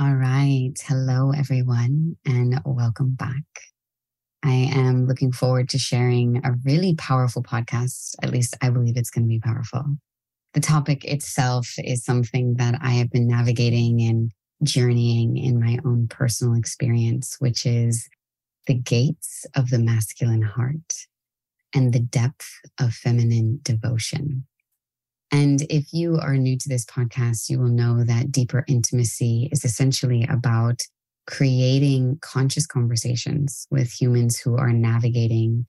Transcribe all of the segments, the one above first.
All right. Hello, everyone, and welcome back. I am looking forward to sharing a really powerful podcast. At least I believe it's going to be powerful. The topic itself is something that I have been navigating and journeying in my own personal experience, which is the gates of the masculine heart and the depth of feminine devotion. And if you are new to this podcast, you will know that deeper intimacy is essentially about creating conscious conversations with humans who are navigating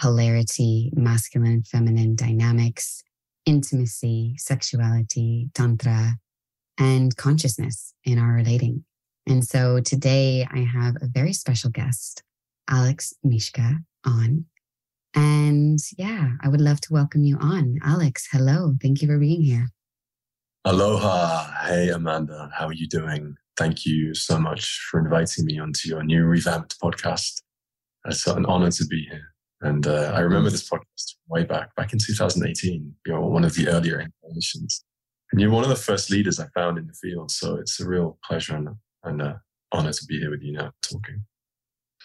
polarity, masculine, feminine dynamics, intimacy, sexuality, tantra, and consciousness in our relating. And so today I have a very special guest, Alex Mishka, on. And yeah, I would love to welcome you on. Alex, hello. Thank you for being here. Aloha. Hey, Amanda. How are you doing? Thank you so much for inviting me onto your new revamped podcast. It's an honor to be here. And uh, I remember this podcast way back, back in 2018. You're one of the earlier incarnations. And you're one of the first leaders I found in the field. So it's a real pleasure and, and an honor to be here with you now talking.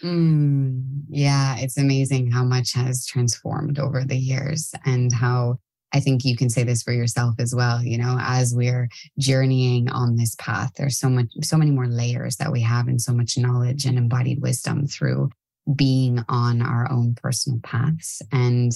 Mm, yeah, it's amazing how much has transformed over the years and how I think you can say this for yourself as well. You know, as we're journeying on this path, there's so much, so many more layers that we have and so much knowledge and embodied wisdom through being on our own personal paths. And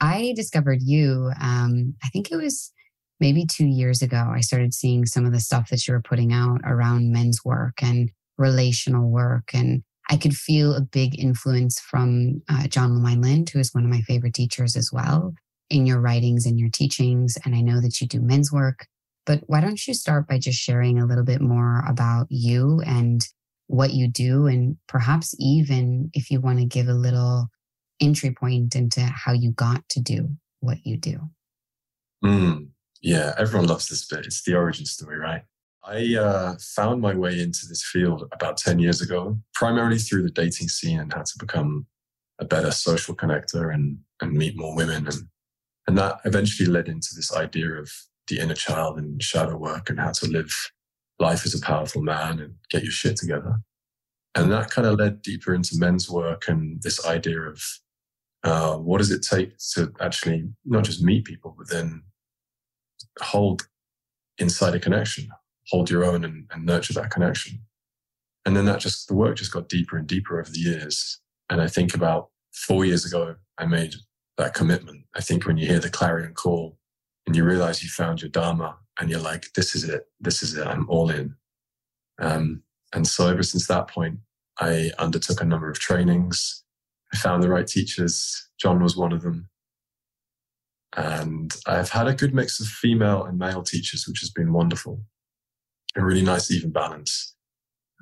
I discovered you, um, I think it was maybe two years ago. I started seeing some of the stuff that you were putting out around men's work and relational work and I could feel a big influence from uh, John Wineland, who is one of my favorite teachers as well, in your writings and your teachings. And I know that you do men's work. But why don't you start by just sharing a little bit more about you and what you do? And perhaps even if you want to give a little entry point into how you got to do what you do. Mm, yeah, everyone loves this bit. It's the origin story, right? I uh, found my way into this field about 10 years ago, primarily through the dating scene and how to become a better social connector and, and meet more women. And, and that eventually led into this idea of the inner child and shadow work and how to live life as a powerful man and get your shit together. And that kind of led deeper into men's work and this idea of uh, what does it take to actually not just meet people, but then hold inside a connection, hold your own and, and nurture that connection. And then that just, the work just got deeper and deeper over the years. And I think about four years ago, I made that commitment. I think when you hear the clarion call and you realize you found your Dharma and you're like, this is it. This is it. I'm all in. Um, and so ever since that point, I undertook a number of trainings. I found the right teachers. John was one of them. And I've had a good mix of female and male teachers, which has been wonderful a really nice even balance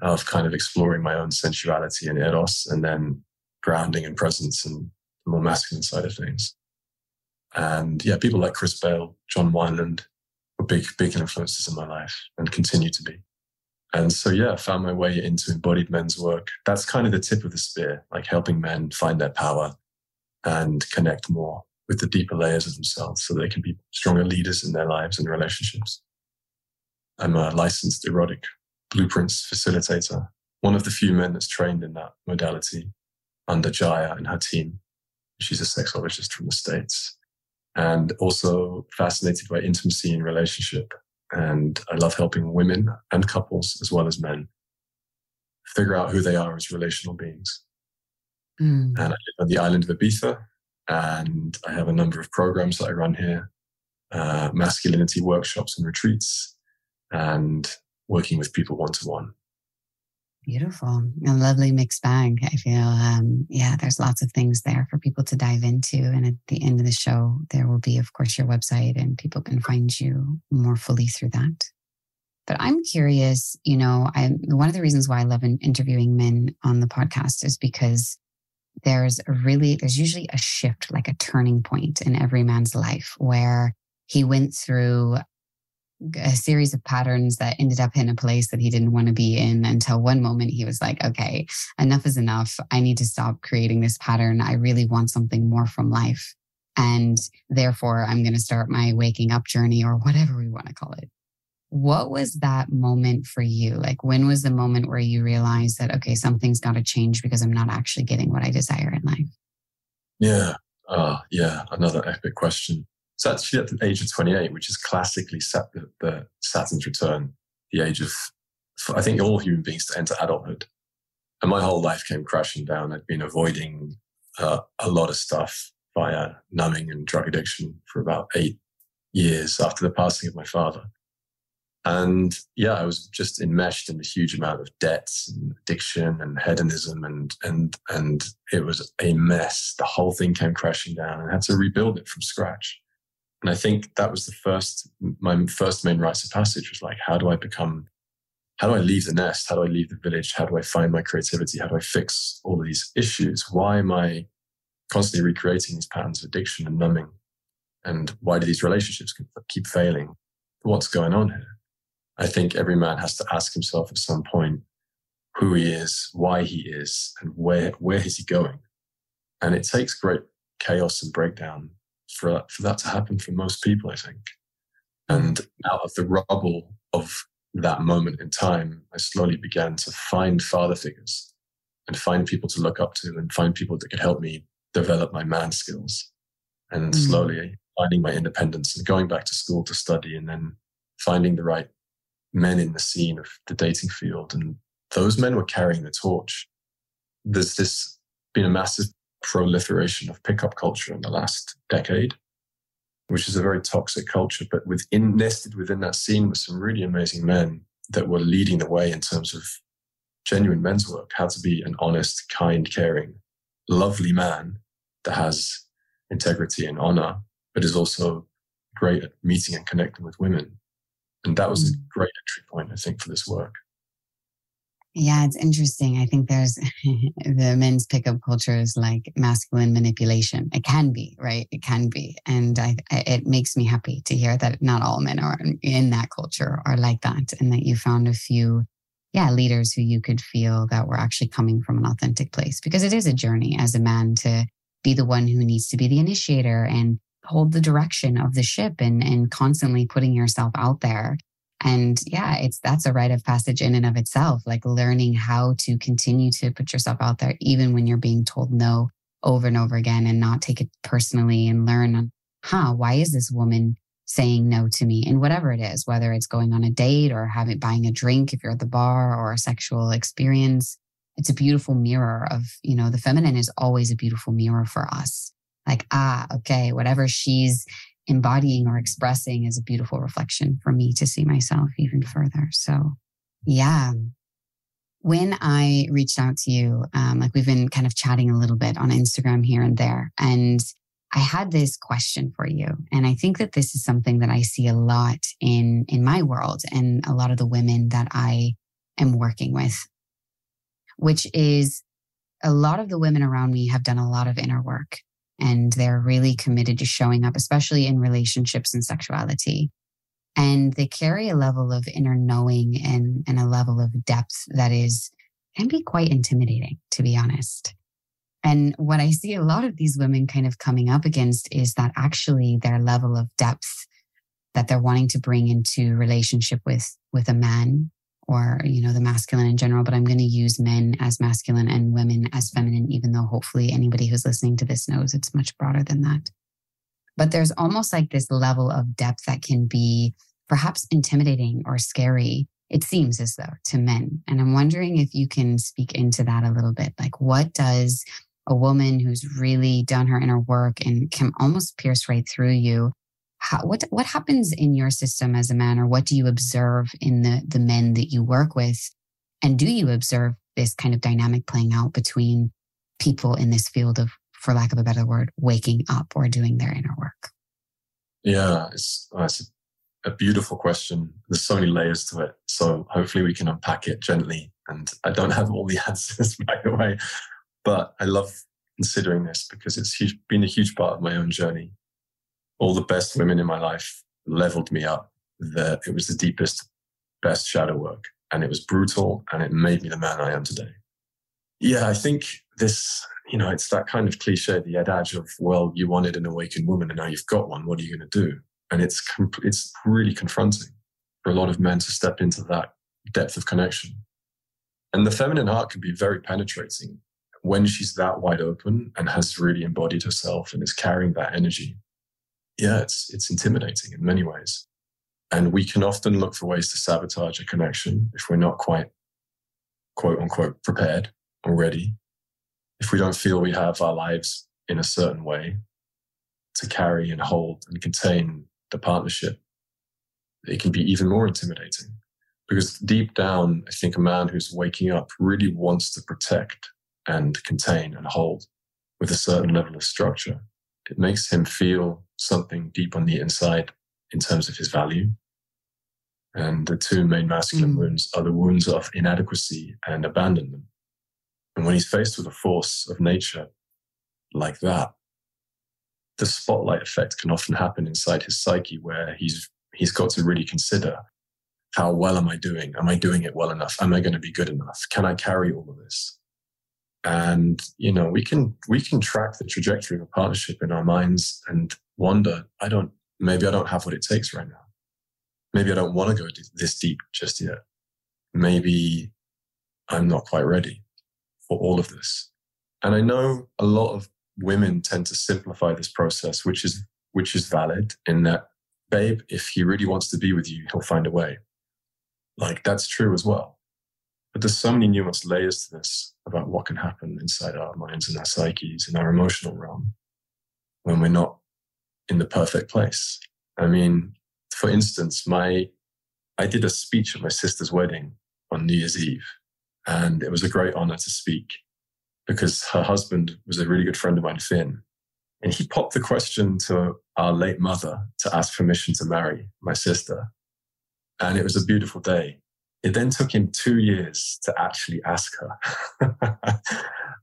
of kind of exploring my own sensuality and eros and then grounding and presence and the more masculine side of things. And yeah, people like Chris Bale, John Wineland were big, big influences in my life and continue to be. And so, yeah, I found my way into embodied men's work. That's kind of the tip of the spear, like helping men find their power and connect more with the deeper layers of themselves so they can be stronger leaders in their lives and relationships. I'm a licensed erotic blueprints facilitator, one of the few men that's trained in that modality under Jaiya and her team. She's a sexologist from the States and also fascinated by intimacy and relationship. And I love helping women and couples as well as men figure out who they are as relational beings. Mm. And I live on the island of Ibiza and I have a number of programs that I run here, uh, masculinity workshops and retreats, and working with people one to one. Beautiful. A lovely mixed bag. I feel, um, yeah, there's lots of things there for people to dive into. And at the end of the show, there will be, of course, your website and people can find you more fully through that. But I'm curious, you know, I, one of the reasons why I love interviewing men on the podcast is because there's a really, there's usually a shift, like a turning point in every man's life where he went through a series of patterns that ended up in a place that he didn't want to be in until one moment he was like, okay, enough is enough. I need to stop creating this pattern. I really want something more from life. And therefore, I'm going to start my waking up journey or whatever we want to call it. what was that moment for you? Like, when was the moment where you realized that, okay, something's got to change because I'm not actually getting what I desire in life? Yeah. Uh, yeah. Another epic question. So, actually, at the age of 28, which is classically set the, the Saturn's return, the age of, I think, all human beings to enter adulthood. And my whole life came crashing down. I'd been avoiding uh, a lot of stuff via numbing and drug addiction for about eight years after the passing of my father. And yeah, I was just enmeshed in a huge amount of debts and addiction and hedonism and and and it was a mess. The whole thing came crashing down and I had to rebuild it from scratch. And I think that was the first my first main rites of passage was like, how do I become how do I leave the nest? How do I leave the village? How do I find my creativity? How do I fix all of these issues? Why am I constantly recreating these patterns of addiction and numbing? And why do these relationships keep failing? What's going on here? I think every man has to ask himself at some point who he is, why he is, and where where is he going. And it takes great chaos and breakdown for for that to happen for most people, I think. And out of the rubble of that moment in time, I slowly began to find father figures and find people to look up to and find people that could help me develop my man skills. And mm. slowly finding my independence and going back to school to study and then finding the right men in the scene of the dating field. And those men were carrying the torch. There's this been a massive proliferation of pickup culture in the last decade, which is a very toxic culture. But within nested within that scene were some really amazing men that were leading the way in terms of genuine men's work, how to be an honest, kind, caring, lovely man that has integrity and honor, but is also great at meeting and connecting with women. And that was a mm. great entry point, I think, for this work. Yeah, it's interesting. I think there's the men's pickup culture is like masculine manipulation. It can be, right? It can be. And I, it makes me happy to hear that not all men are in that culture are like that and that you found a few, yeah, leaders who you could feel that were actually coming from an authentic place because it is a journey as a man to be the one who needs to be the initiator and hold the direction of the ship and and constantly putting yourself out there and yeah it's that's a rite of passage in and of itself like learning how to continue to put yourself out there even when you're being told no over and over again and not take it personally and learn huh why is this woman saying no to me? And whatever it is whether it's going on a date or having buying a drink if you're at the bar or a sexual experience it's a beautiful mirror of you know the feminine is always a beautiful mirror for us. Like, ah, okay, whatever she's embodying or expressing is a beautiful reflection for me to see myself even further. So, yeah. When I reached out to you, um, like we've been kind of chatting a little bit on Instagram here and there, and I had this question for you. And I think that this is something that I see a lot in, in my world and a lot of the women that I am working with, which is a lot of the women around me have done a lot of inner work and they're really committed to showing up, especially in relationships and sexuality. And they carry a level of inner knowing and, and a level of depth that is can be quite intimidating, to be honest. And what I see a lot of these women kind of coming up against is that actually their level of depth that they're wanting to bring into relationship with with a man or you know the masculine in general but i'm going to use men as masculine and women as feminine even though hopefully anybody who's listening to this knows it's much broader than that. But there's almost like this level of depth that can be perhaps intimidating or scary it seems as though to men. And i'm wondering if you can speak into that a little bit. Like what does a woman who's really done her inner work and can almost pierce right through you how, what what happens in your system as a man or what do you observe in the the men that you work with? And do you observe this kind of dynamic playing out between people in this field of for lack of a better word waking up or doing their inner work? Yeah it's, it's a beautiful question. There's so many layers to it. So hopefully we can unpack it gently and i don't have all the answers by the way. But i love considering this because it's huge, been a huge part of my own journey all the best women in my life leveled me up. That it was the deepest, best shadow work. And it was brutal and it made me the man I am today. Yeah, I think this, you know, it's that kind of cliche, the adage of, well, you wanted an awakened woman and now you've got one. What are you going to do? And it's, it's really confronting. for a lot of men to step into that depth of connection. And the feminine heart can be very penetrating when she's that wide open and has really embodied herself and is carrying that energy. Yeah, it's, it's intimidating in many ways. And we can often look for ways to sabotage a connection if we're not quite, quote unquote, prepared or ready. If we don't feel we have our lives in a certain way to carry and hold and contain the partnership, it can be even more intimidating. Because deep down, I think a man who's waking up really wants to protect and contain and hold with a certain level of structure. It makes him feel something deep on the inside in terms of his value. And the two main masculine mm. wounds are the wounds of inadequacy and abandonment. And when he's faced with a force of nature like that, the spotlight effect can often happen inside his psyche where he's he's got to really consider how well am I doing? Am I doing it well enough? Am I going to be good enough? Can I carry all of this? And, you know, we can, we can track the trajectory of a partnership in our minds and wonder, I don't, maybe I don't have what it takes right now. Maybe I don't want to go this deep just yet. Maybe I'm not quite ready for all of this. And I know a lot of women tend to simplify this process, which is, which is valid in that, babe, if he really wants to be with you, he'll find a way. Like that's true as well. But there's so many nuanced layers to this about what can happen inside our minds and our psyches and our emotional realm when we're not in the perfect place. I mean, for instance, my I did a speech at my sister's wedding on New Year's Eve, and it was a great honor to speak because her husband was a really good friend of mine, Finn. And he popped the question to our late mother to ask permission to marry my sister. And it was a beautiful day. It then took him two years to actually ask her.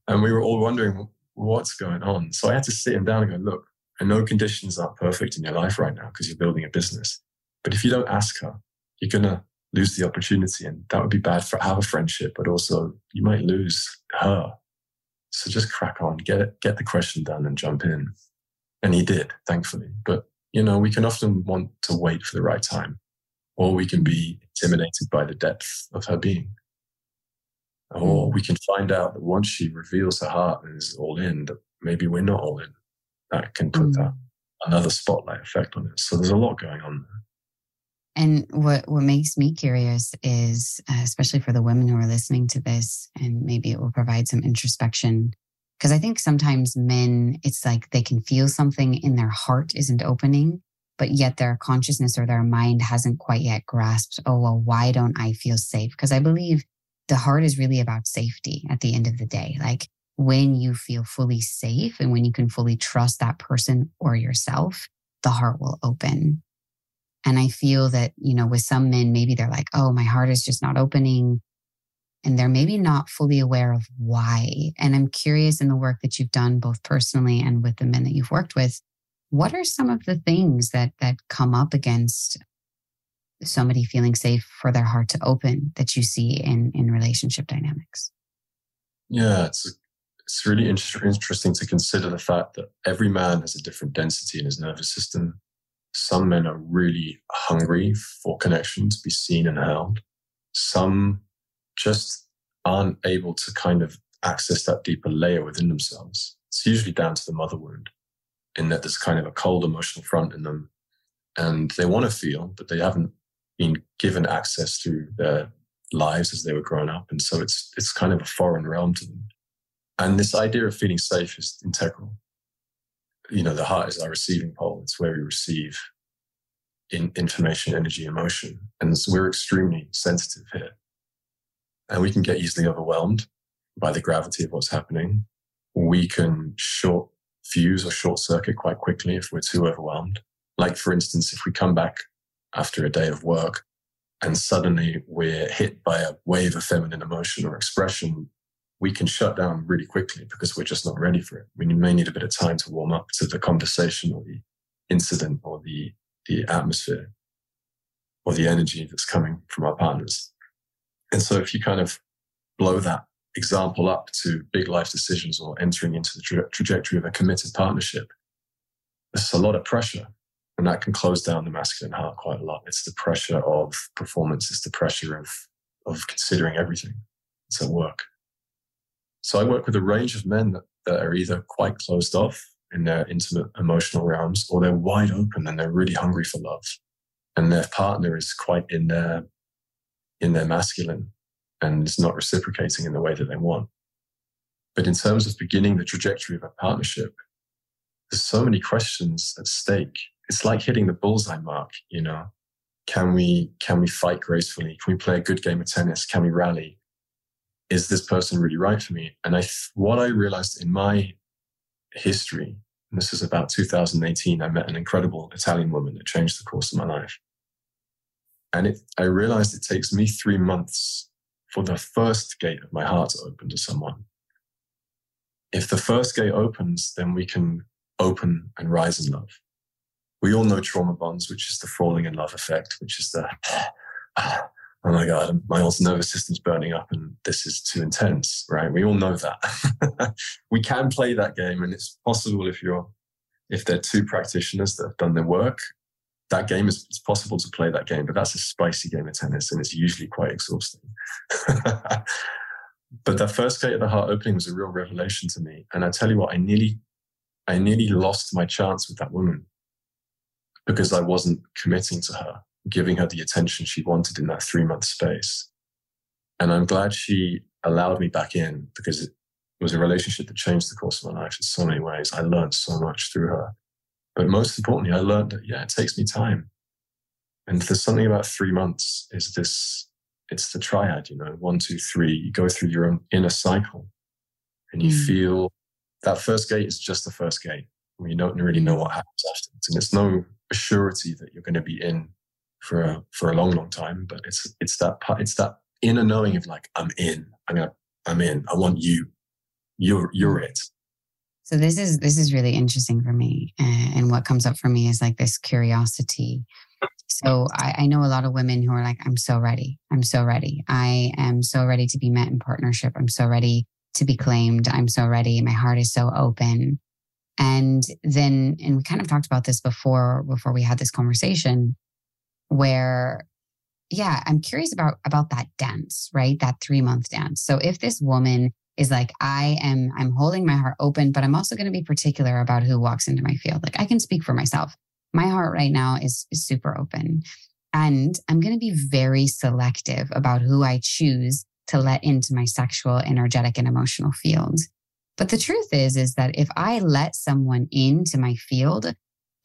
and we were all wondering what's going on. So I had to sit him down and go, look, I no conditions aren't perfect in your life right now because you're building a business. But if you don't ask her, you're going to lose the opportunity. And that would be bad for our friendship, but also you might lose her. So just crack on, get it, get the question done and jump in. And he did, thankfully. But, you know, we can often want to wait for the right time or we can be intimidated by the depth of her being. Or hmm. we can find out that once she reveals her heart and is all in, that maybe we're not all in. That can put mm. that another spotlight effect on it. So there's a lot going on there. And what, what makes me curious is, uh, especially for the women who are listening to this, and maybe it will provide some introspection. Because I think sometimes men, it's like they can feel something in their heart isn't opening but yet their consciousness or their mind hasn't quite yet grasped, oh, well, why don't I feel safe? Because I believe the heart is really about safety at the end of the day. Like when you feel fully safe and when you can fully trust that person or yourself, the heart will open. And I feel that, you know, with some men, maybe they're like, oh, my heart is just not opening. And they're maybe not fully aware of why. And I'm curious in the work that you've done, both personally and with the men that you've worked with, what are some of the things that that come up against somebody feeling safe for their heart to open that you see in in relationship dynamics? Yeah, it's it's really inter- interesting to consider the fact that every man has a different density in his nervous system. Some men are really hungry for connection, to be seen and held. Some just aren't able to kind of access that deeper layer within themselves. It's usually down to the mother wound in that there's kind of a cold emotional front in them and they want to feel, but they haven't been given access to their lives as they were growing up. And so it's, it's kind of a foreign realm to them. And this idea of feeling safe is integral. You know, the heart is our receiving pole. It's where we receive in information, energy, emotion. And so we're extremely sensitive here. And we can get easily overwhelmed by the gravity of what's happening. We can short fuse or short circuit quite quickly if we're too overwhelmed. Like, for instance, if we come back after a day of work and suddenly we're hit by a wave of feminine emotion or expression, we can shut down really quickly because we're just not ready for it. We may need a bit of time to warm up to the conversation or the incident or the, the atmosphere or the energy that's coming from our partners. And so if you kind of blow that example up to big life decisions or entering into the tra- trajectory of a committed partnership, there's a lot of pressure And that can close down the masculine heart quite a lot. It's the pressure of performance, it's the pressure of, of considering everything. It's at work. So I work with a range of men that, that are either quite closed off in their intimate emotional realms or they're wide open and they're really hungry for love. And their partner is quite in their, in their masculine and is not reciprocating in the way that they want. But in terms of beginning the trajectory of a partnership, there's so many questions at stake. It's like hitting the bullseye mark, you know. Can we can we fight gracefully? Can we play a good game of tennis? Can we rally? Is this person really right for me? And I what I realized in my history, this is about 2018, I met an incredible Italian woman that changed the course of my life. And it, I realized it takes me three months for the first gate of my heart to open to someone. If the first gate opens, then we can open and rise in love. We all know trauma bonds, which is the falling in love effect, which is the, ah, oh my God, my whole nervous system's burning up and this is too intense, right? We all know that. we can play that game and it's possible if you're, if they're two practitioners that have done their work, that game is, it's possible to play that game, but that's a spicy game of tennis and it's usually quite exhausting. but that first gate of the heart opening was a real revelation to me. And I tell you what, I nearly I nearly lost my chance with that woman because I wasn't committing to her, giving her the attention she wanted in that three month space. And I'm glad she allowed me back in because it was a relationship that changed the course of my life in so many ways. I learned so much through her. But most importantly, I learned that, yeah, it takes me time. And there's something about three months is this, it's the triad, you know, one, two, three. You go through your own inner cycle and you mm. feel that first gate is just the first gate. You don't really know what happens afterwards, and it's no surety that you're going to be in for a, for a long, long time. But it's it's that it's that inner knowing of like I'm in. I'm gonna I'm in. I want you. You're you're it. So this is this is really interesting for me, and what comes up for me is like this curiosity. So I, I know a lot of women who are like, I'm so ready. I'm so ready. I am so ready to be met in partnership. I'm so ready to be claimed. I'm so ready. My heart is so open. And then, and we kind of talked about this before, before we had this conversation where, yeah, I'm curious about, about that dance, right? That three month dance. So if this woman is like, I am, I'm holding my heart open, but I'm also going to be particular about who walks into my field. Like I can speak for myself. My heart right now is, is super open. And I'm going to be very selective about who I choose to let into my sexual, energetic, and emotional field. But the truth is, is that if I let someone into my field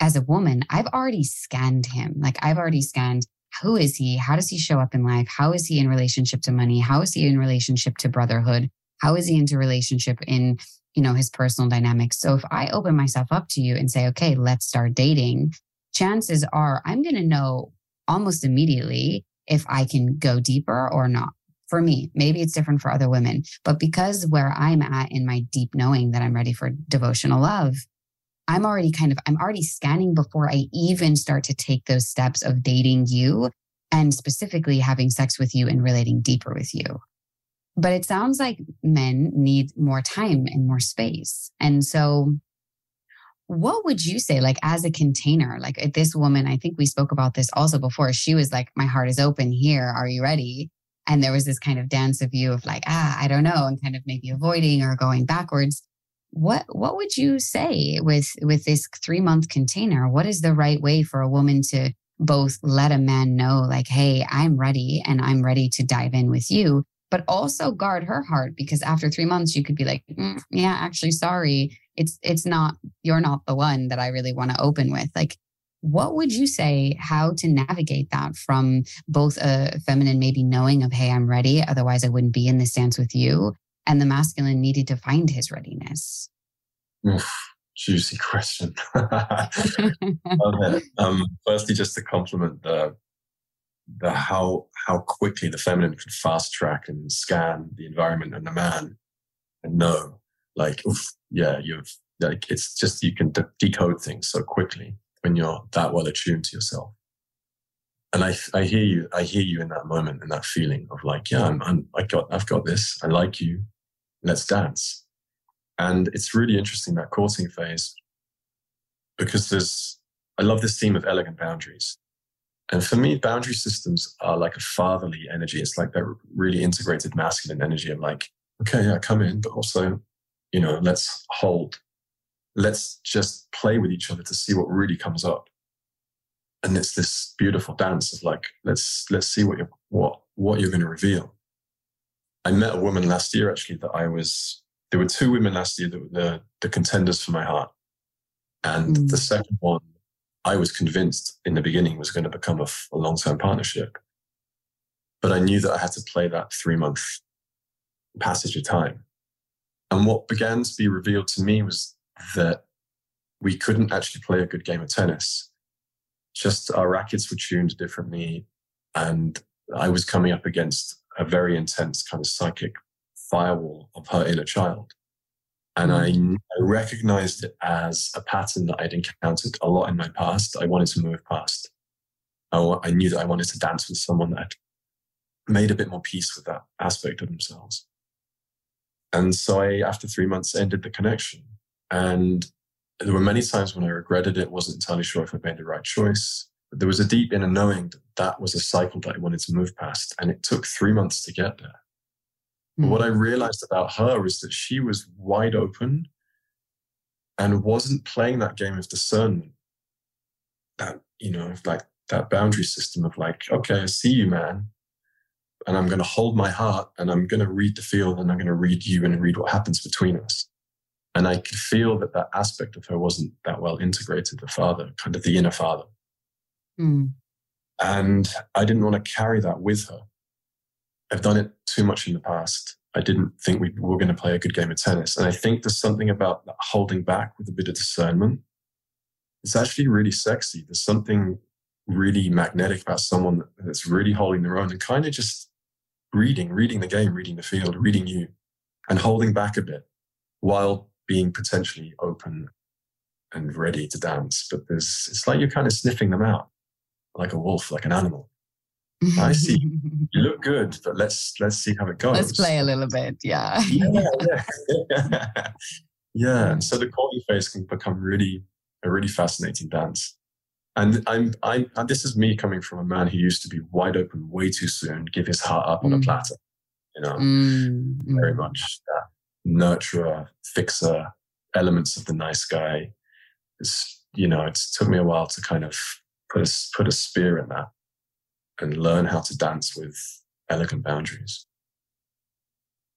as a woman, I've already scanned him. Like I've already scanned who is he? How does he show up in life? How is he in relationship to money? How is he in relationship to brotherhood? How is he into relationship in, you know, his personal dynamics? So if I open myself up to you and say, okay, let's start dating, chances are I'm going to know almost immediately if I can go deeper or not for me. Maybe it's different for other women, but because where I'm at in my deep knowing that I'm ready for devotional love, I'm already kind of, I'm already scanning before I even start to take those steps of dating you and specifically having sex with you and relating deeper with you. But it sounds like men need more time and more space. And so, what would you say, like as a container? Like this woman, I think we spoke about this also before. She was like, My heart is open here. Are you ready? and there was this kind of dance of you of like ah i don't know and kind of maybe avoiding or going backwards what what would you say with with this 3 month container? What is the right way for a woman to both let a man know like hey i'm ready and i'm ready to dive in with you but also guard her heart? Because after 3 months you could be like mm, yeah actually sorry. It's it's not you're not the one that i really want to open with. Like what would you say how to navigate that from both a feminine maybe knowing of, hey, I'm ready, otherwise I wouldn't be in this dance with you, and the masculine needed to find his readiness? Oof, juicy question. um, firstly, just to compliment the the how how quickly the feminine can fast track and scan the environment and the man and know like oof, yeah you've like it's just you can de- decode things so quickly when you're that well attuned to yourself. And I, I hear you, I hear you in that moment and that feeling of like, yeah, I'm, I'm, I got, I've got this. I like you. Let's dance. And it's really interesting that courting phase because there's, I love this theme of elegant boundaries. And for me, boundary systems are like a fatherly energy. It's like that really integrated masculine energy of like, okay, yeah, come in, but also, you know, let's hold. Let's just play with each other to see what really comes up. And it's this beautiful dance of like, let's let's see what you're what what you're going to reveal. I met a woman last year actually that I was there were two women last year that were the, the contenders for my heart. And mm. the second one I was convinced in the beginning was going to become a, a long term partnership. But I knew that I had to play that three month passage of time. And what began to be revealed to me was that we couldn't actually play a good game of tennis. Just our rackets were tuned differently. And I was coming up against a very intense kind of psychic firewall of her inner child. And I, mm. I, recognized it as a pattern that I'd encountered a lot in my past. I wanted to move past. I, I knew that I wanted to dance with someone that made a bit more peace with that aspect of themselves. And so I, after three months, ended the connection. And there were many times when I regretted it, wasn't entirely sure if I made the right choice. There was a deep inner knowing that that was a cycle that I wanted to move past. And it took three months to get there. Mm. What I realized about her is that she was wide open and wasn't playing that game of discernment. That, you know, like that boundary system of like, okay, I see you, man. And I'm going to hold my heart and I'm going to read the field and I'm going to read you and read what happens between us. And I could feel that that aspect of her wasn't that well integrated, the father, kind of the inner father. Mm. And I didn't want to carry that with her. I've done it too much in the past. I didn't think we were going to play a good game of tennis. And I think there's something about holding back with a bit of discernment. It's actually really sexy. There's something really magnetic about someone that's really holding their own and kind of just reading, reading the game, reading the field, reading you, and holding back a bit while being potentially open and ready to dance. But there's, it's like you're kind of sniffing them out like a wolf, like an animal. I see. You look good, but let's let's see how it goes. Let's play a little bit. Yeah. yeah, yeah. yeah. And so the courting phase can become really a really fascinating dance. And I'm I and this is me coming from a man who used to be wide open way too soon, give his heart up on mm. a platter. You know, mm. very mm. much that nurturer, fixer, elements of the nice guy. It's you know, it took me a while to kind of put a put a spear in that and learn how to dance with elegant boundaries.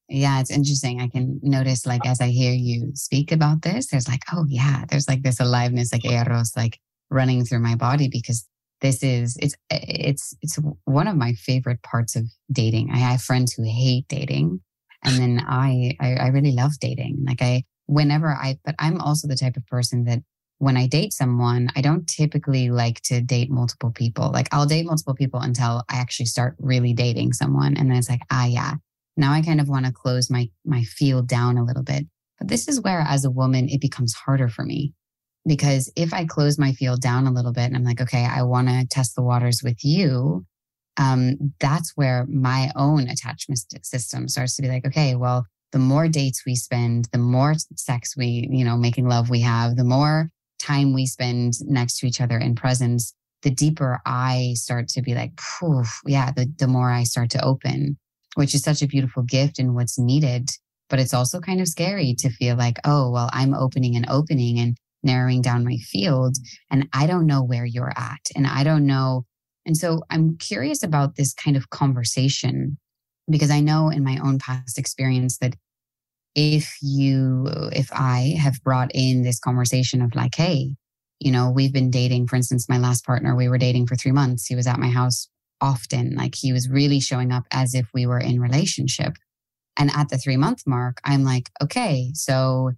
Yeah, it's interesting. I can notice, like, as I hear you speak about this, there's like, oh, yeah, there's like this aliveness, like eros, like running through my body because this is it's it's it's one of my favorite parts of dating. I have friends who hate dating, and then I I, I really love dating. Like I whenever I, but I'm also the type of person that when I date someone, I don't typically like to date multiple people. Like I'll date multiple people until I actually start really dating someone. And then it's like, ah, yeah, now I kind of want to close my, my field down a little bit. But this is where as a woman, it becomes harder for me because if I close my field down a little bit and I'm like, okay, I want to test the waters with you. Um, that's where my own attachment system starts to be like, okay, well, the more dates we spend, the more sex we, you know, making love we have, the more time we spend next to each other in presence, the deeper I start to be like, yeah, the, the more I start to open, which is such a beautiful gift and what's needed. But it's also kind of scary to feel like, oh, well, I'm opening and opening and narrowing down my field, and I don't know where you're at. And I don't know. And so I'm curious about this kind of conversation because I know in my own past experience that if you if i have brought in this conversation of like hey you know we've been dating for instance my last partner we were dating for 3 months he was at my house often like he was really showing up as if we were in relationship. And at the 3 month mark i'm like okay so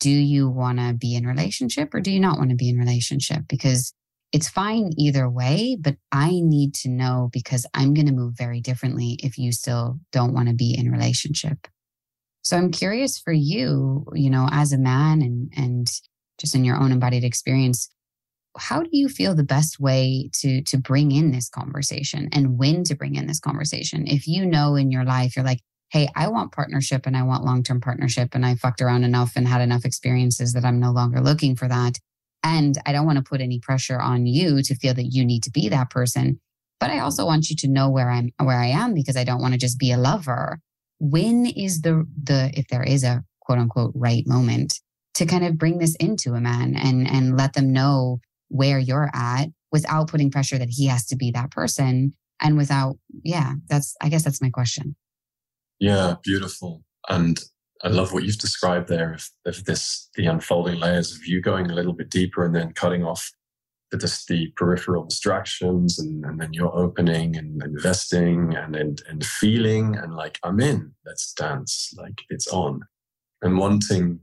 do you want to be in relationship or do you not want to be in relationship? Because it's fine either way but i need to know because i'm going to move very differently if you still don't want to be in relationship so I'm curious for you, you know, as a man and and just in your own embodied experience, how do you feel the best way to to bring in this conversation and when to bring in this conversation? If you know in your life you're like, "Hey, I want partnership and I want long-term partnership and I fucked around enough and had enough experiences that I'm no longer looking for that." And I don't want to put any pressure on you to feel that you need to be that person. But I also want you to know where I'm where I am because I don't want to just be a lover. When is the the if there is a quote unquote right moment to kind of bring this into a man and and let them know where you're at without putting pressure that he has to be that person and without yeah that's i guess that's my question. Yeah beautiful. And i love what you've described there of, of this the unfolding layers of you going a little bit deeper and then cutting off the, the peripheral distractions and, and then you're opening and investing and, and and feeling and like i'm in let's dance like it's on. And wanting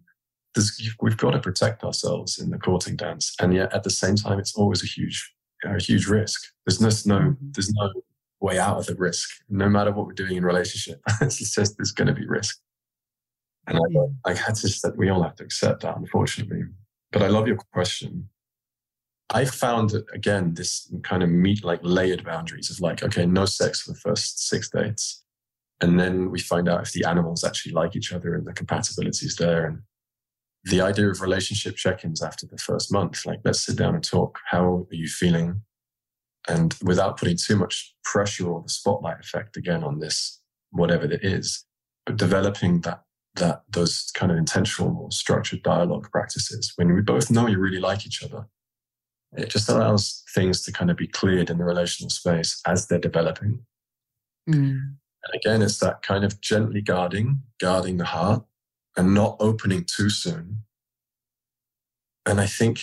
this we've got to protect ourselves in the courting dance and yet at the same time it's always a huge a huge risk. There's no, no mm-hmm. there's no way out of the risk. No matter what we're doing in relationship it's just there's going to be risk. And I, I had to that we all have to accept that unfortunately. But i love your question i found again this kind of meet like layered boundaries of like okay no sex for the first six dates. And then we find out if the animals actually like each other and the compatibility is there. And the idea of relationship check-ins after the first month like let's sit down and talk. How are you feeling? And without putting too much pressure or the spotlight effect again on this whatever it is but developing that that those kind of intentional or structured dialogue practices. When we both know you really like each other it just allows things to kind of be cleared in the relational space as they're developing mm. and again it's that kind of gently guarding guarding the heart and not opening too soon. And I think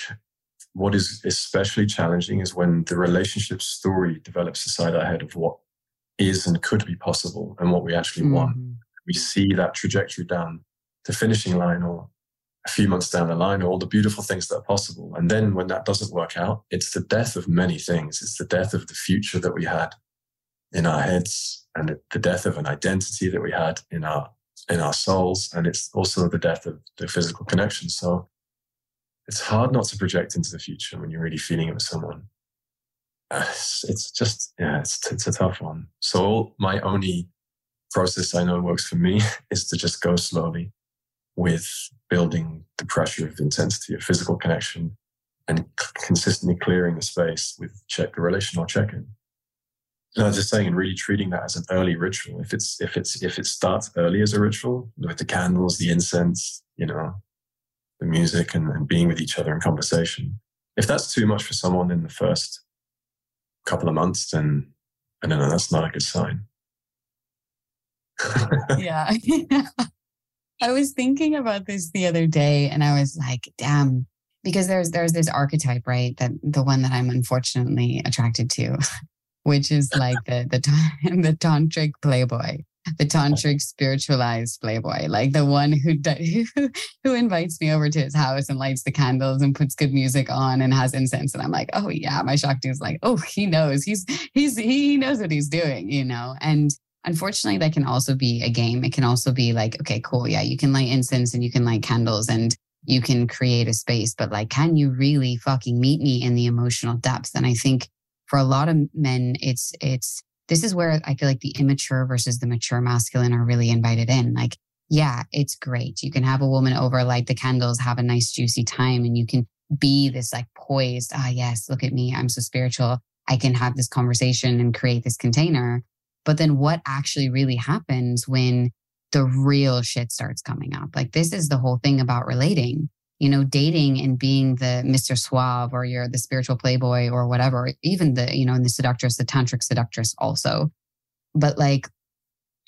what is especially challenging is when the relationship story develops inside our head of what is and could be possible and what we actually mm-hmm. want. We see that trajectory down the finishing line or a few months down the line, all the beautiful things that are possible. And then when that doesn't work out, it's the death of many things. It's the death of the future that we had in our heads and the death of an identity that we had in our in our souls, and it's also the death of the physical connection. So it's hard not to project into the future when you're really feeling it with someone. Uh, it's just yeah, it's it's a tough one. So my only process I know works for me is to just go slowly with building the pressure of intensity of physical connection and consistently clearing the space with check the relational check-in. No, I was just saying, and really treating that as an early ritual. If it's if it's if it starts early as a ritual with the candles, the incense, you know, the music, and, and being with each other in conversation. If that's too much for someone in the first couple of months, then I don't know. That's not a good sign. yeah. I was thinking about this the other day, and I was like, "Damn." Because there's there's this archetype, right? That the one that I'm unfortunately attracted to which is like the the the tantric playboy the tantric spiritualized playboy, like the one who who who invites me over to his house and lights the candles and puts good music on and has incense. And I'm like, oh yeah, my Shakti is like, oh, he knows. He's he's he knows what he's doing, you know. And unfortunately, that can also be a game. It can also be like, okay, cool, yeah, you can light incense and you can light candles and you can create a space, but like, can you really fucking meet me in the emotional depth? And I think for a lot of men, it's, it's, this is where I feel like the immature versus the mature masculine are really invited in. Like, yeah, it's great. You can have a woman over, light the candles, have a nice juicy time, and you can be this like poised, ah, yes, look at me. I'm so spiritual. I can have this conversation and create this container. But then what actually really happens when the real shit starts coming up? Like, this is the whole thing about relating you know, dating and being the Mr. Suave or you're the spiritual playboy or whatever, even the, you know, and the seductress, the tantric seductress also. But like,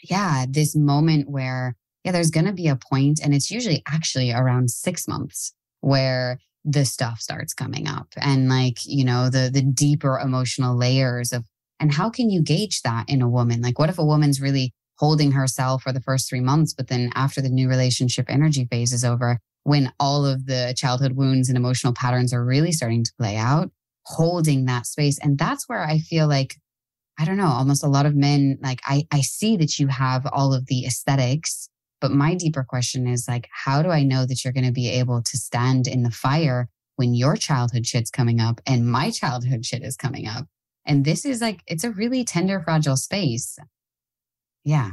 yeah, this moment where, yeah, there's going to be a point, and it's usually actually around six months where the stuff starts coming up and like, you know, the, the deeper emotional layers of, and how can you gauge that in a woman? Like, what if a woman's really holding herself for the first three months, but then after the new relationship energy phase is over, when all of the childhood wounds and emotional patterns are really starting to play out, holding that space. And that's where I feel like, I don't know, almost a lot of men, like I, I see that you have all of the aesthetics, but my deeper question is like, how do I know that you're going to be able to stand in the fire when your childhood shit's coming up and my childhood shit is coming up? And this is like, it's a really tender, fragile space. Yeah.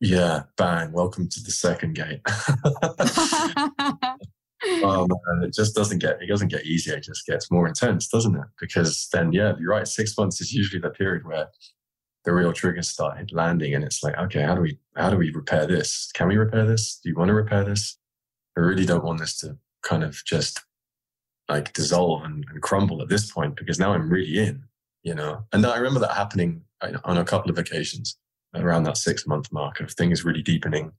Yeah, bang. Welcome to the second gate. um, it just doesn't get it doesn't get easier. It just gets more intense, doesn't it? Because then, yeah, you're right. Six months is usually the period where the real triggers start landing, and it's like, okay, how do we how do we repair this? Can we repair this? Do you want to repair this? I really don't want this to kind of just like dissolve and, and crumble at this point because now I'm really in, you know. And I remember that happening on a couple of occasions around that six month mark of things really deepening.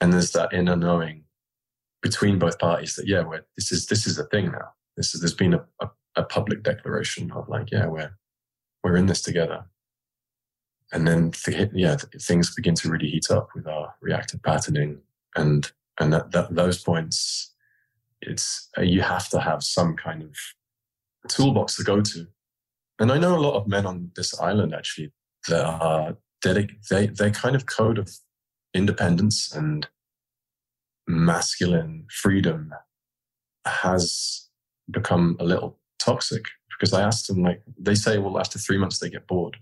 And there's that inner knowing between both parties that, yeah, we're, this is, this is a thing now. This is, there's been a, a, a public declaration of like, yeah, we're, we're in this together. And then, th- yeah, th- things begin to really heat up with our reactive patterning. And, and that, that those points, it's, uh, you have to have some kind of toolbox to go to. And I know a lot of men on this island actually that are dedic- they, their kind of code of independence and masculine freedom has become a little toxic because I asked them, like, they say, well, after three months, they get bored.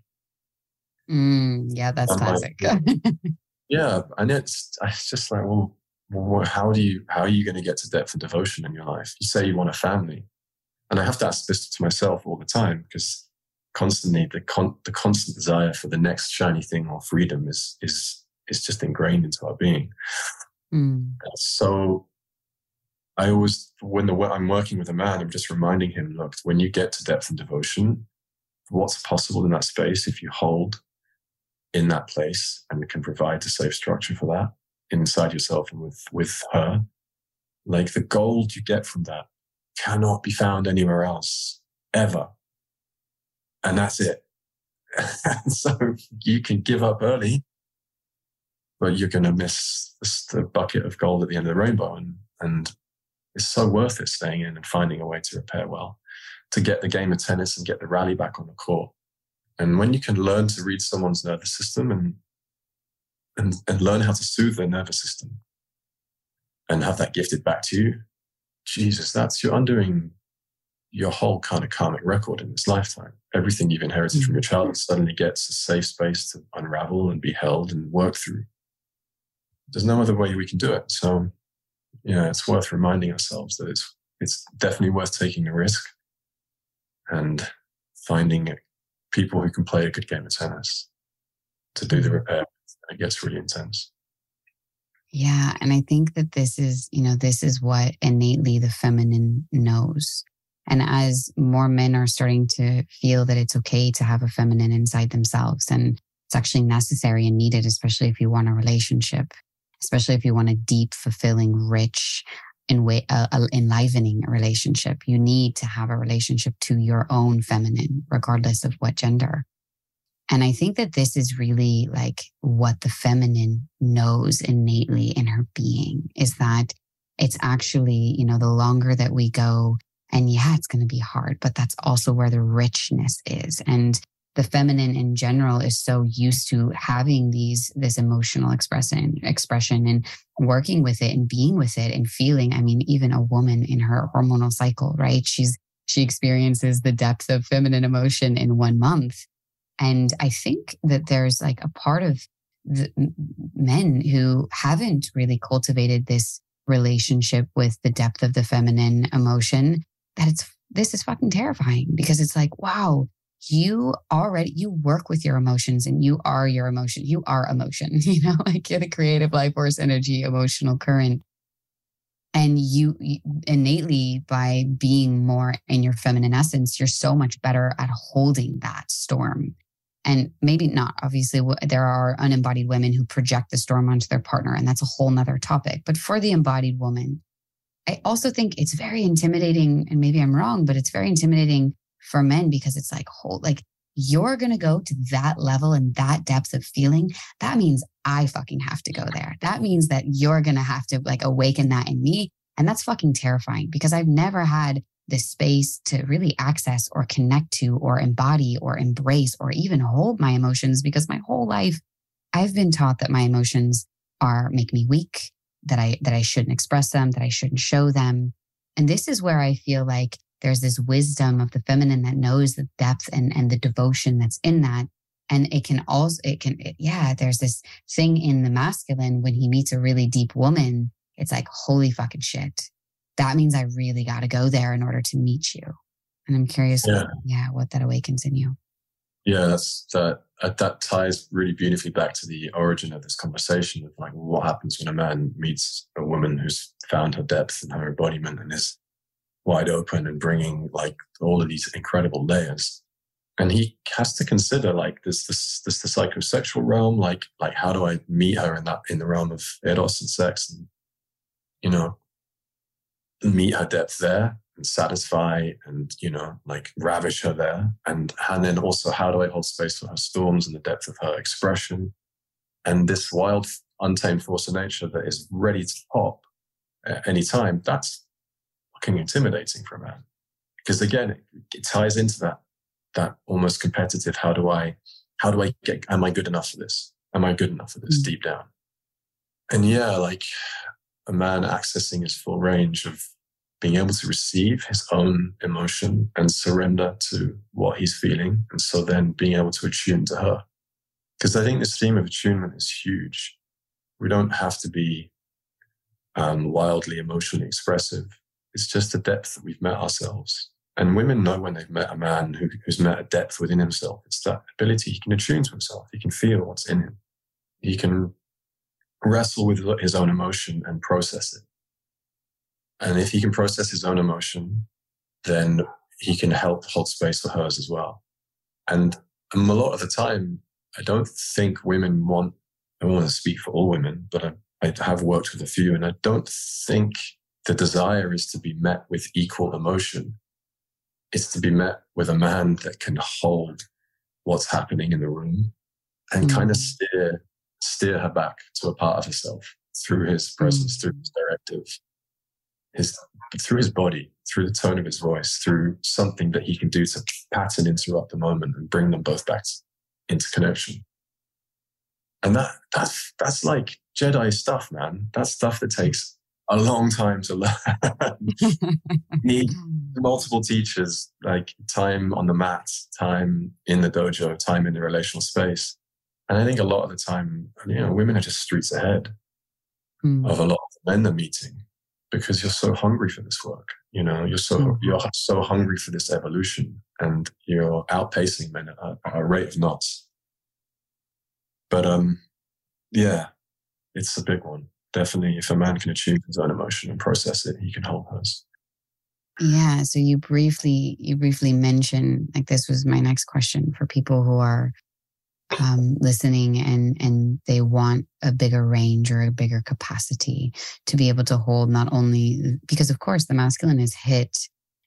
Mm, yeah, that's classic. Like, yeah. And it's, it's just like, well, well, how do you, how are you going to get to depth and devotion in your life? You say you want a family. And I have to ask this to myself all the time because constantly the con- the constant desire for the next shiny thing or freedom is is is just ingrained into our being. Mm. So I always when the, I'm working with a man, I'm just reminding him, look, when you get to depth and devotion, what's possible in that space if you hold in that place and can provide a safe structure for that inside yourself and with with her. Like the gold you get from that cannot be found anywhere else ever and that's it. so you can give up early, but you're going to miss the bucket of gold at the end of the rainbow. And, and it's so worth it staying in and finding a way to repair well, to get the game of tennis and get the rally back on the court. And when you can learn to read someone's nervous system and, and, and learn how to soothe their nervous system and have that gifted back to you, Jesus, that's you're undoing your whole kind of karmic record in this lifetime. Everything you've inherited mm-hmm. from your childhood suddenly gets a safe space to unravel and be held and work through. There's no other way we can do it. So, yeah, it's worth reminding ourselves that it's it's definitely worth taking the risk and finding people who can play a good game of tennis to do the repair. It gets really intense. Yeah. And I think that this is, you know, this is what innately the feminine knows. And as more men are starting to feel that it's okay to have a feminine inside themselves and it's actually necessary and needed, especially if you want a relationship, especially if you want a deep, fulfilling, rich, and way, uh, uh, enlivening relationship, you need to have a relationship to your own feminine, regardless of what gender. And I think that this is really like what the feminine knows innately in her being is that it's actually, you know, the longer that we go and yeah, it's going to be hard, but that's also where the richness is. And the feminine in general is so used to having these this emotional expression expression and working with it and being with it and feeling i mean even a woman in her hormonal cycle right she's she experiences the depth of feminine emotion in one month and i think that there's like a part of men who haven't really cultivated this relationship with the depth of the feminine emotion that it's this is fucking terrifying because it's like, wow, you already you work with your emotions and you are your emotion. You are emotion, you know, like you're the creative life force energy, emotional current. And you innately by being more in your feminine essence, you're so much better at holding that storm and maybe not obviously there are unembodied women who project the storm onto their partner and that's a whole nother topic but for the embodied woman I also think it's very intimidating, and maybe I'm wrong, but it's very intimidating for men because it's like, hold, like you're going to go to that level and that depth of feeling. That means I fucking have to go there. That means that you're going to have to like awaken that in me. And that's fucking terrifying because I've never had the space to really access or connect to or embody or embrace or even hold my emotions because my whole life I've been taught that my emotions are make me weak that I that I shouldn't express them, that I shouldn't show them. And this is where I feel like there's this wisdom of the feminine that knows the depth and and the devotion that's in that. And it can also it can it, yeah, there's this thing in the masculine when he meets a really deep woman, it's like holy fucking shit. That means I really got to go there in order to meet you. And I'm curious, yeah, yeah what that awakens in you. Yeah, that's that. Uh, that ties really beautifully back to the origin of this conversation of like what happens when a man meets a woman who's found her depth and her embodiment and is wide open and bringing like all of these incredible layers. And he has to consider like this this this the psychosexual realm, like like how do I meet her in that in the realm of eros and sex and you know meet her depth there and satisfy and you know like ravish her there. And and then also how do i hold space for her storms and the depth of her expression? And this wild untamed force of nature that is ready to pop at any time that's fucking intimidating for a man. Because again it, it ties into that that almost competitive how do i how do i get am i good enough for this? Am i good enough for this mm-hmm. deep down? And yeah like a man accessing his full range of being able to receive his own emotion and surrender to what he's feeling. And so then being able to attune to her. Because I think this theme of attunement is huge. We don't have to be um, wildly emotionally expressive. It's just the depth that we've met ourselves. And women know when they've met a man who, who's met a depth within himself. It's that ability. He can attune to himself. He can feel what's in him. He can wrestle with his own emotion and process it. And if he can process his own emotion, then he can help hold space for hers as well. And a lot of the time, I don't think women want, I don't want to speak for all women, but I, I have worked with a few, and I don't think the desire is to be met with equal emotion. It's to be met with a man that can hold what's happening in the room and mm. kind of steer steer her back to a part of herself through his presence, mm. through his directive, his through his body, through the tone of his voice, through something that he can do to pattern interrupt the moment and bring them both back into connection. And that that's that's like Jedi stuff, man. That's stuff that takes a long time to learn. Need multiple teachers, like time on the mat, time in the dojo, time in the relational space. And I think a lot of the time, you know, women are just streets ahead mm. of a lot of the men they're meeting because you're so hungry for this work. You know, you're so mm. you're so hungry for this evolution, and you're outpacing men at a, rate of knots. But um, yeah, it's a big one. Definitely, if a man can achieve his own emotion and process it, he can hold hers. Yeah. So you briefly you briefly mentioned like this was my next question for people who are um, listening and and they want a bigger range or a bigger capacity to be able to hold not only because of course the masculine is hit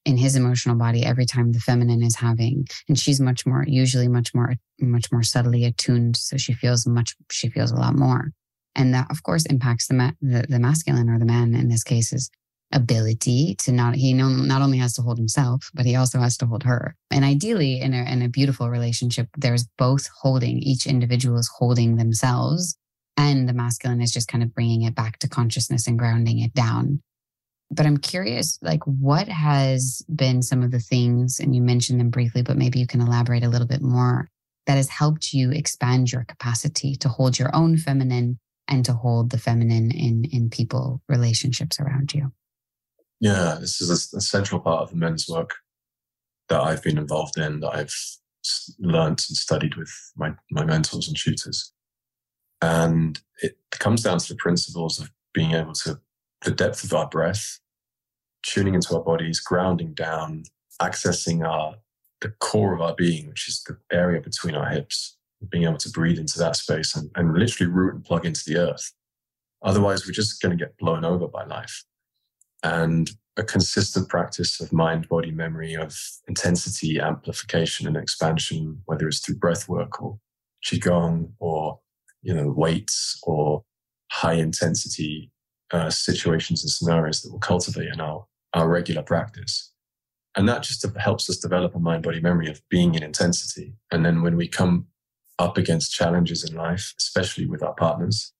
in his emotional body every time the feminine is having and she's much more usually much more much more subtly attuned so she feels much she feels a lot more. And that of course impacts the ma- the, the masculine or the man in this case is ability to not he not only has to hold himself but he also has to hold her. And ideally in a, in a beautiful relationship there's both holding each individual is holding themselves and the masculine is just kind of bringing it back to consciousness and grounding it down. But i'm curious like what has been some of the things and you mentioned them briefly but maybe you can elaborate a little bit more that has helped you expand your capacity to hold your own feminine and to hold the feminine in in people relationships around you yeah, this is a, a, central part of the men's work that I've been involved in, that I've learned and studied with my, my mentors and tutors. And it comes down to the principles of being able to, the depth of our breath, tuning into our bodies, grounding down, accessing our, the core of our being, which is the area between our hips, being able to breathe into that space and, and literally root and plug into the earth. Otherwise, we're just going to get blown over by life and a consistent practice of mind body memory of intensity amplification and expansion whether it's through breath work or qigong or you know weights or high intensity uh, situations and scenarios that we'll cultivate in our, our regular practice. And that just helps us develop a mind body memory of being in intensity. And then when we come up against challenges in life especially with our partners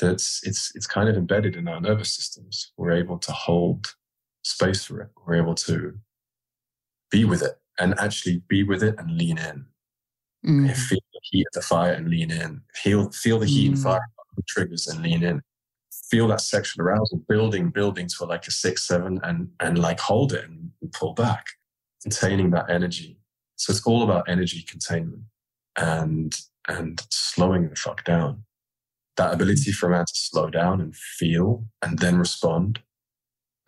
that's it's it's kind of embedded in our nervous systems. We're able to hold space for it. We're able to be with it and actually be with it and lean in. Mm. Feel the heat of the fire and lean in. Feel feel the heat mm. and fire the triggers and lean in. feel that sexual arousal building, building to like a six, seven, and and like hold it and pull back, containing that energy. So it's all about energy containment and and slowing the fuck down. That ability for a man to slow down and feel and then respond,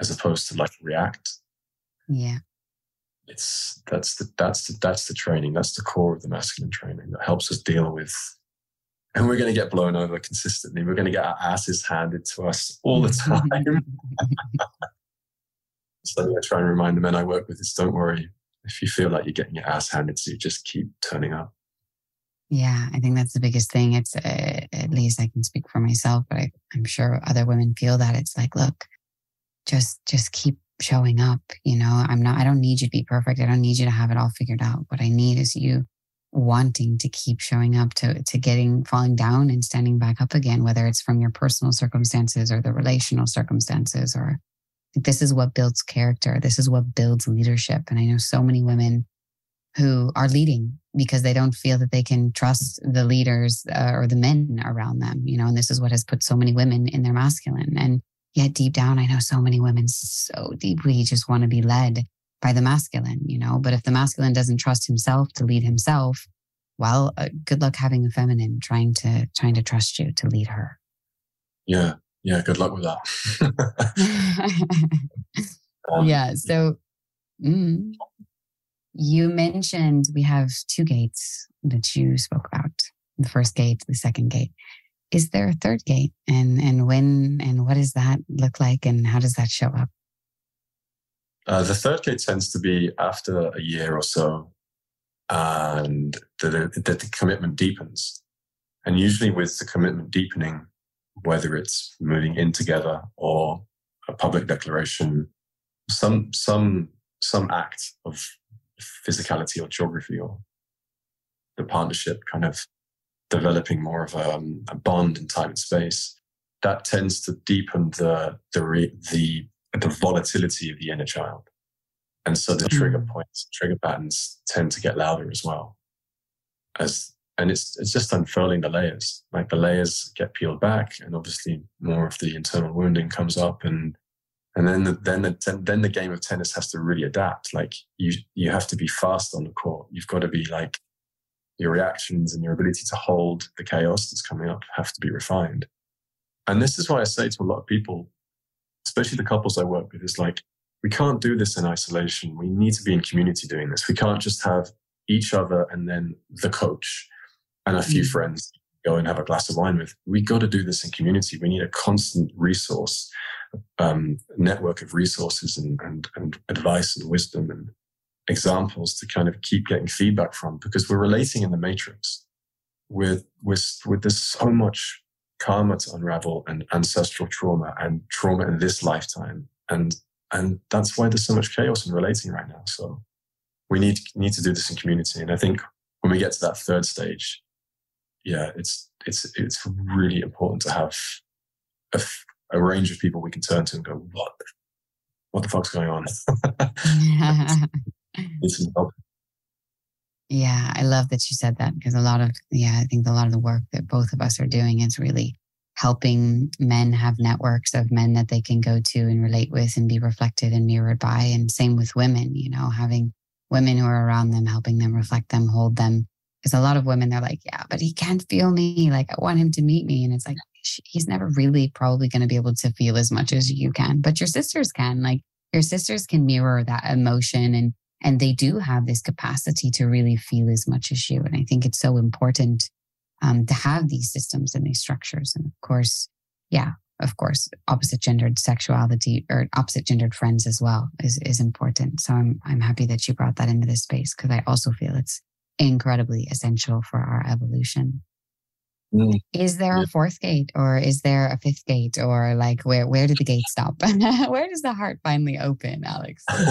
as opposed to like react. Yeah. It's that's the that's the that's the training. That's the core of the masculine training that helps us deal with and we're going to get blown over consistently. We're going to get our asses handed to us all the time. so I try and remind the men I work with is don't worry. If you feel like you're getting your ass handed to you, just keep turning up. Yeah, I think that's the biggest thing. It's uh, at least I can speak for myself, but I, I'm sure other women feel that. It's like, look, just just keep showing up. You know, I'm not. I don't need you to be perfect. I don't need you to have it all figured out. What I need is you wanting to keep showing up to to getting falling down and standing back up again whether it's from your personal circumstances or the relational circumstances or this is what builds character this is what builds leadership and i know so many women who are leading because they don't feel that they can trust the leaders uh, or the men around them you know and this is what has put so many women in their masculine and yet deep down i know so many women so deeply just want to be led by the masculine, you know. But if the masculine doesn't trust himself to lead himself, well, uh, good luck having a feminine trying to trying to trust you to lead her. Yeah, yeah. Good luck with that. um, yeah. So, mm, you mentioned we have two gates that you spoke about. The first gate, the second gate. Is there a third gate, and and when and what does that look like, and how does that show up? Uh, the third gate tends to be after a year or so, and that the, the commitment deepens. And usually, with the commitment deepening, whether it's moving in together or a public declaration, some some some act of physicality or geography or the partnership kind of developing more of a, um, a bond in time and space, that tends to deepen the the re, the the volatility of the inner child. And so the trigger mm. points, trigger patterns tend to get louder as well. As and it's it's just unfurling the layers. Like the layers get peeled back, and obviously more of the internal wounding comes up, and and then the, then the then the game of tennis has to really adapt. Like you you have to be fast on the court. You've got to be like your reactions and your ability to hold the chaos that's coming up have to be refined. And this is why I say to a lot of people, especially the couples I work with, is like, we can't do this in isolation. We need to be in community doing this. We can't just have each other and then the coach and a few mm. friends go and have a glass of wine with. We got to do this in community. We need a constant resource, um, network of resources and, and, and advice and wisdom and examples to kind of keep getting feedback from because we're relating in the matrix with, with, with there's so much karma to unravel and ancestral trauma and trauma in this lifetime. And, and that's why there's so much chaos in relating right now. So we need, need to do this in community. And I think when we get to that third stage, yeah, it's, it's, it's really important to have a, a range of people we can turn to and go, what, what the fuck's going on? this is helping. Yeah, I love that you said that because a lot of, yeah, I think a lot of the work that both of us are doing is really helping men have networks of men that they can go to and relate with and be reflected and mirrored by. And same with women, you know, having women who are around them, helping them reflect them, hold them. Because a lot of women, they're like, yeah, but he can't feel me. Like, I want him to meet me. And it's like, he's never really probably going to be able to feel as much as you can, but your sisters can. Like, your sisters can mirror that emotion and and they do have this capacity to really feel as much as you. And I think it's so important um, to have these systems and these structures. And of course, yeah, of course, opposite gendered sexuality or opposite gendered friends as well is, is important. So I'm, I'm happy that you brought that into this space because I also feel it's incredibly essential for our evolution. Mm. Is there a fourth gate or is there a fifth gate or like where where did the gate stop? where does the heart finally open, Alex? I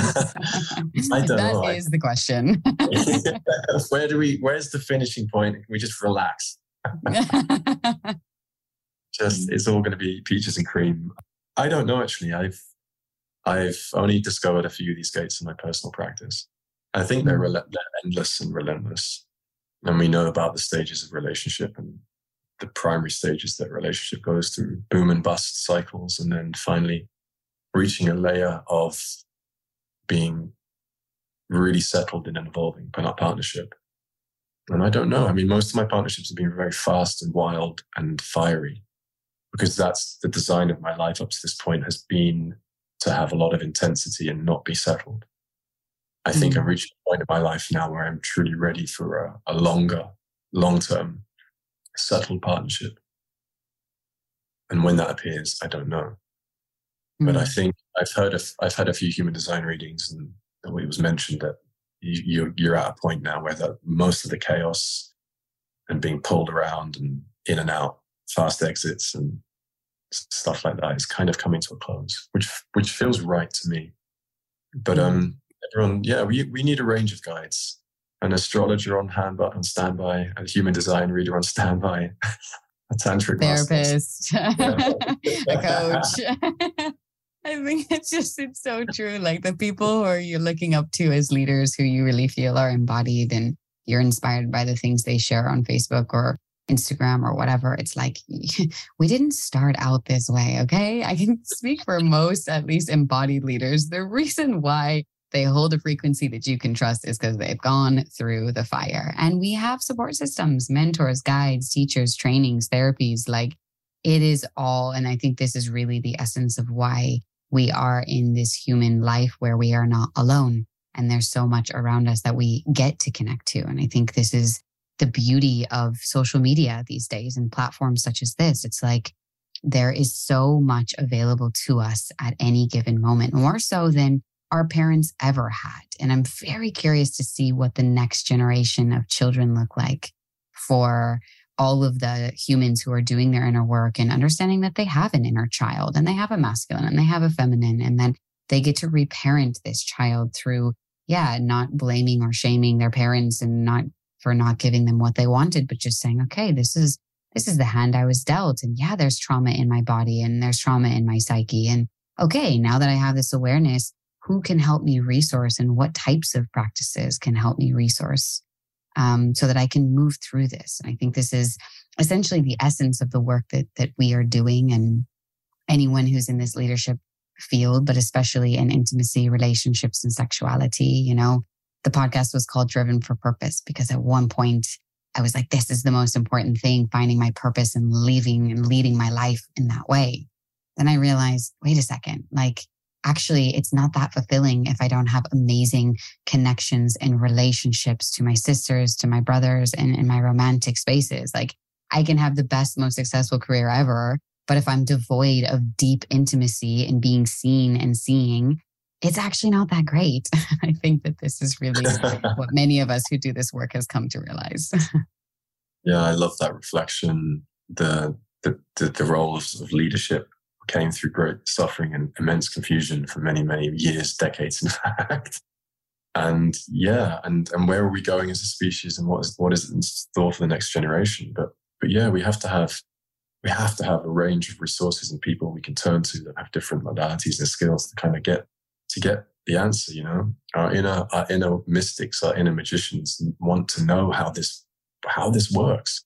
don't that know. is the question. where do we where's the finishing point? We just relax. just it's all gonna be peaches and cream. I don't know actually. I've I've only discovered a few of these gates in my personal practice. I think they're, mm. they're endless and relentless. And we know about the stages of relationship and the primary stages that relationship goes through boom and bust cycles and then finally reaching a layer of being really settled in an evolving partnership and i don't know i mean most of my partnerships have been very fast and wild and fiery because that's the design of my life up to this point has been to have a lot of intensity and not be settled i think mm. i've reached a point in my life now where i'm truly ready for a, a longer long term settled partnership. And when that appears, I don't know. Mm. But I hmm. think I've heard of, I've had a few human design readings, and it was mentioned that you, you're at a point now where the, most of the chaos and being pulled around and in and out, fast exits and stuff like that is kind of coming to a close, which which feels right to me. But um, everyone, yeah, we we need a range of guides an astrologer on hand on standby, a human design reader on standby, a tantric therapist, a coach. I think it's just it's so true. Like the people who are you're looking up to as leaders who you really feel are embodied and you're inspired by the things they share on Facebook or Instagram or whatever. It's like we didn't start out this way, okay? I can speak for most at least embodied leaders. The reason why they hold a frequency that you can trust is because they've gone through the fire. And we have support systems, mentors, guides, teachers, trainings, therapies. Like it is all. And I think this is really the essence of why we are in this human life where we are not alone. And there's so much around us that we get to connect to. And I think this is the beauty of social media these days and platforms such as this. It's like there is so much available to us at any given moment, more so than our parents ever had. And I'm very curious to see what the next generation of children look like for all of the humans who are doing their inner work and understanding that they have an inner child and they have a masculine and they have a feminine. And then they get to reparent this child through yeah not blaming or shaming their parents and not for not giving them what they wanted but just saying okay this is this is the hand i was dealt. And yeah there's trauma in my body and there's trauma in my psyche. And okay now that i have this awareness who can help me resource and what types of practices can help me resource um, so that I can move through this. And I think this is essentially the essence of the work that that we are doing. And anyone who's in this leadership field, but especially in intimacy, relationships, and sexuality, you know, the podcast was called Driven for Purpose because at one point I was like, this is the most important thing, finding my purpose and leaving and leading my life in that way. Then I realized, wait a second, like actually it's not that fulfilling if I don't have amazing connections and relationships to my sisters, to my brothers, and in my romantic spaces. Like I can have the best, most successful career ever. But if I'm devoid of deep intimacy and being seen and seeing, it's actually not that great. I think that this is really what many of us who do this work has come to realize. yeah, I love that reflection. The the the, the roles of leadership came through great suffering and immense confusion for many, many years, decades, in fact. And yeah, and and where are we going as a species, and what is what is in store for the next generation? But but yeah, we have to have we have to have a range of resources and people we can turn to that have different modalities and skills to kind of get to get the answer. You know, our inner our inner mystics, our inner magicians want to know how this how this works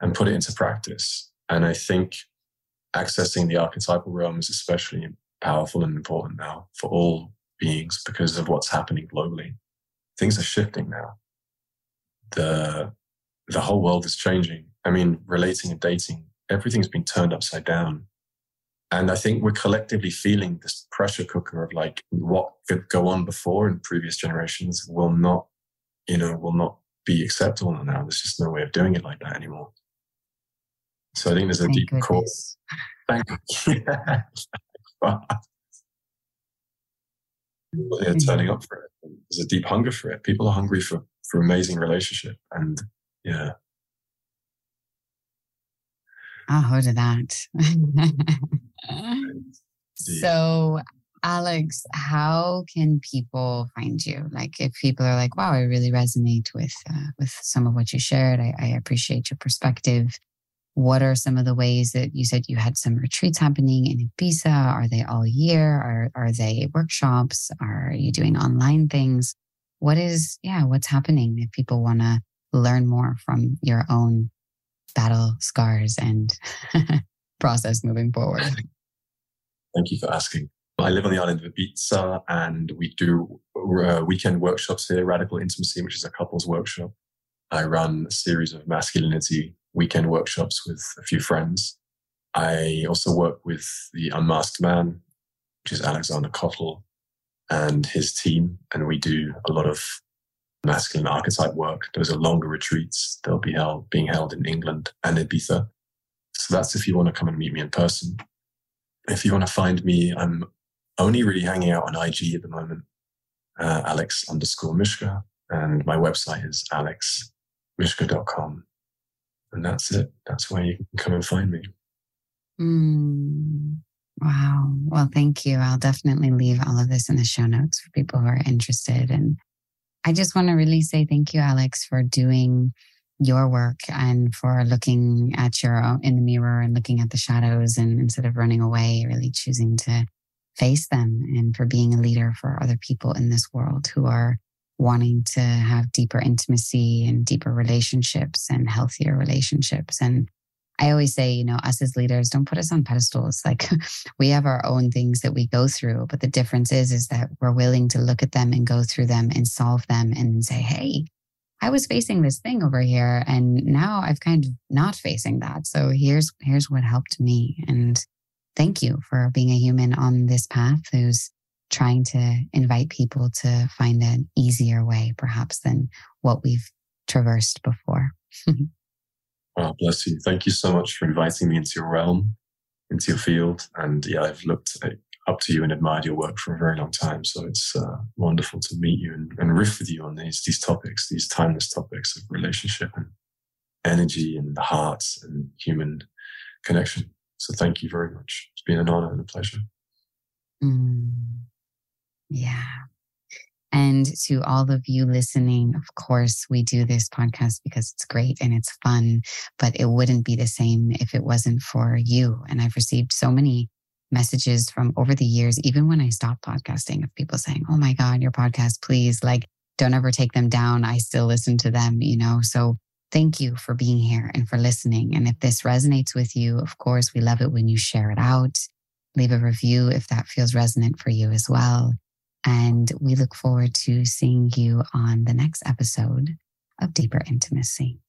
and put it into practice. And I think accessing the archetypal realm is especially powerful and important now for all beings because of what's happening globally. Things are shifting now. The the whole world is changing. I mean, relating and dating, everything's been turned upside down. And I think we're collectively feeling this pressure cooker of like what could go on before in previous generations will not, you know, will not be acceptable now. There's just no way of doing it like that anymore. So I think there's a Thank deep goodness. core. Thank you. People are turning up for it. There's a deep hunger for it. People are hungry for for amazing relationship, and yeah. I'll hold to that. so, Alex, how can people find you? Like, if people are like, "Wow, I really resonate with uh, with some of what you shared. I, I appreciate your perspective." What are some of the ways that you said you had some retreats happening in Ibiza? Are they all year? Are are they workshops? Are you doing online things? What is yeah, what's happening if people want to learn more from your own battle scars and process moving forward. Thank you for asking. I live on the island of Ibiza and we do uh, weekend workshops here, Radical Intimacy, which is a couples workshop. I run a series of masculinity weekend workshops with a few friends. I also work with the Unmasked Man, which is Alexander Kotl and his team. And we do a lot of masculine archetype work. Those are longer retreats. They'll be held, being held in England and Ibiza. So that's if you want to come and meet me in person. If you want to find me, I'm only really hanging out on IG at the moment, uh, Alex underscore Mishka. And my website is alexmishka.com. And that's it. That's where you can come and find me. Mm, wow. Well, thank you. I'll definitely leave all of this in the show notes for people who are interested. And I just want to really say thank you, Alex, for doing your work and for looking at your own in the mirror and looking at the shadows and instead of running away, really choosing to face them and for being a leader for other people in this world who are wanting to have deeper intimacy and deeper relationships and healthier relationships. And I always say, you know, us as leaders, don't put us on pedestals. Like we have our own things that we go through, but the difference is, is that we're willing to look at them and go through them and solve them and say, hey, I was facing this thing over here and now I've kind of not facing that. So here's here's what helped me. And thank you for being a human on this path who's trying to invite people to find an easier way, perhaps, than what we've traversed before. oh, bless you. Thank you so much for inviting me into your realm, into your field. And yeah, I've looked up to you and admired your work for a very long time. So it's uh, wonderful to meet you and, and riff with you on these, these topics, these timeless topics of relationship and energy and the heart and human connection. So thank you very much. It's been an honor and a pleasure. Mm. Yeah. And to all of you listening, of course, we do this podcast because it's great and it's fun, but it wouldn't be the same if it wasn't for you. And I've received so many messages from over the years, even when I stopped podcasting, of people saying, Oh my God, your podcast, please, like, don't ever take them down. I still listen to them, you know? So thank you for being here and for listening. And if this resonates with you, of course, we love it when you share it out. Leave a review if that feels resonant for you as well. And we look forward to seeing you on the next episode of Deeper Intimacy.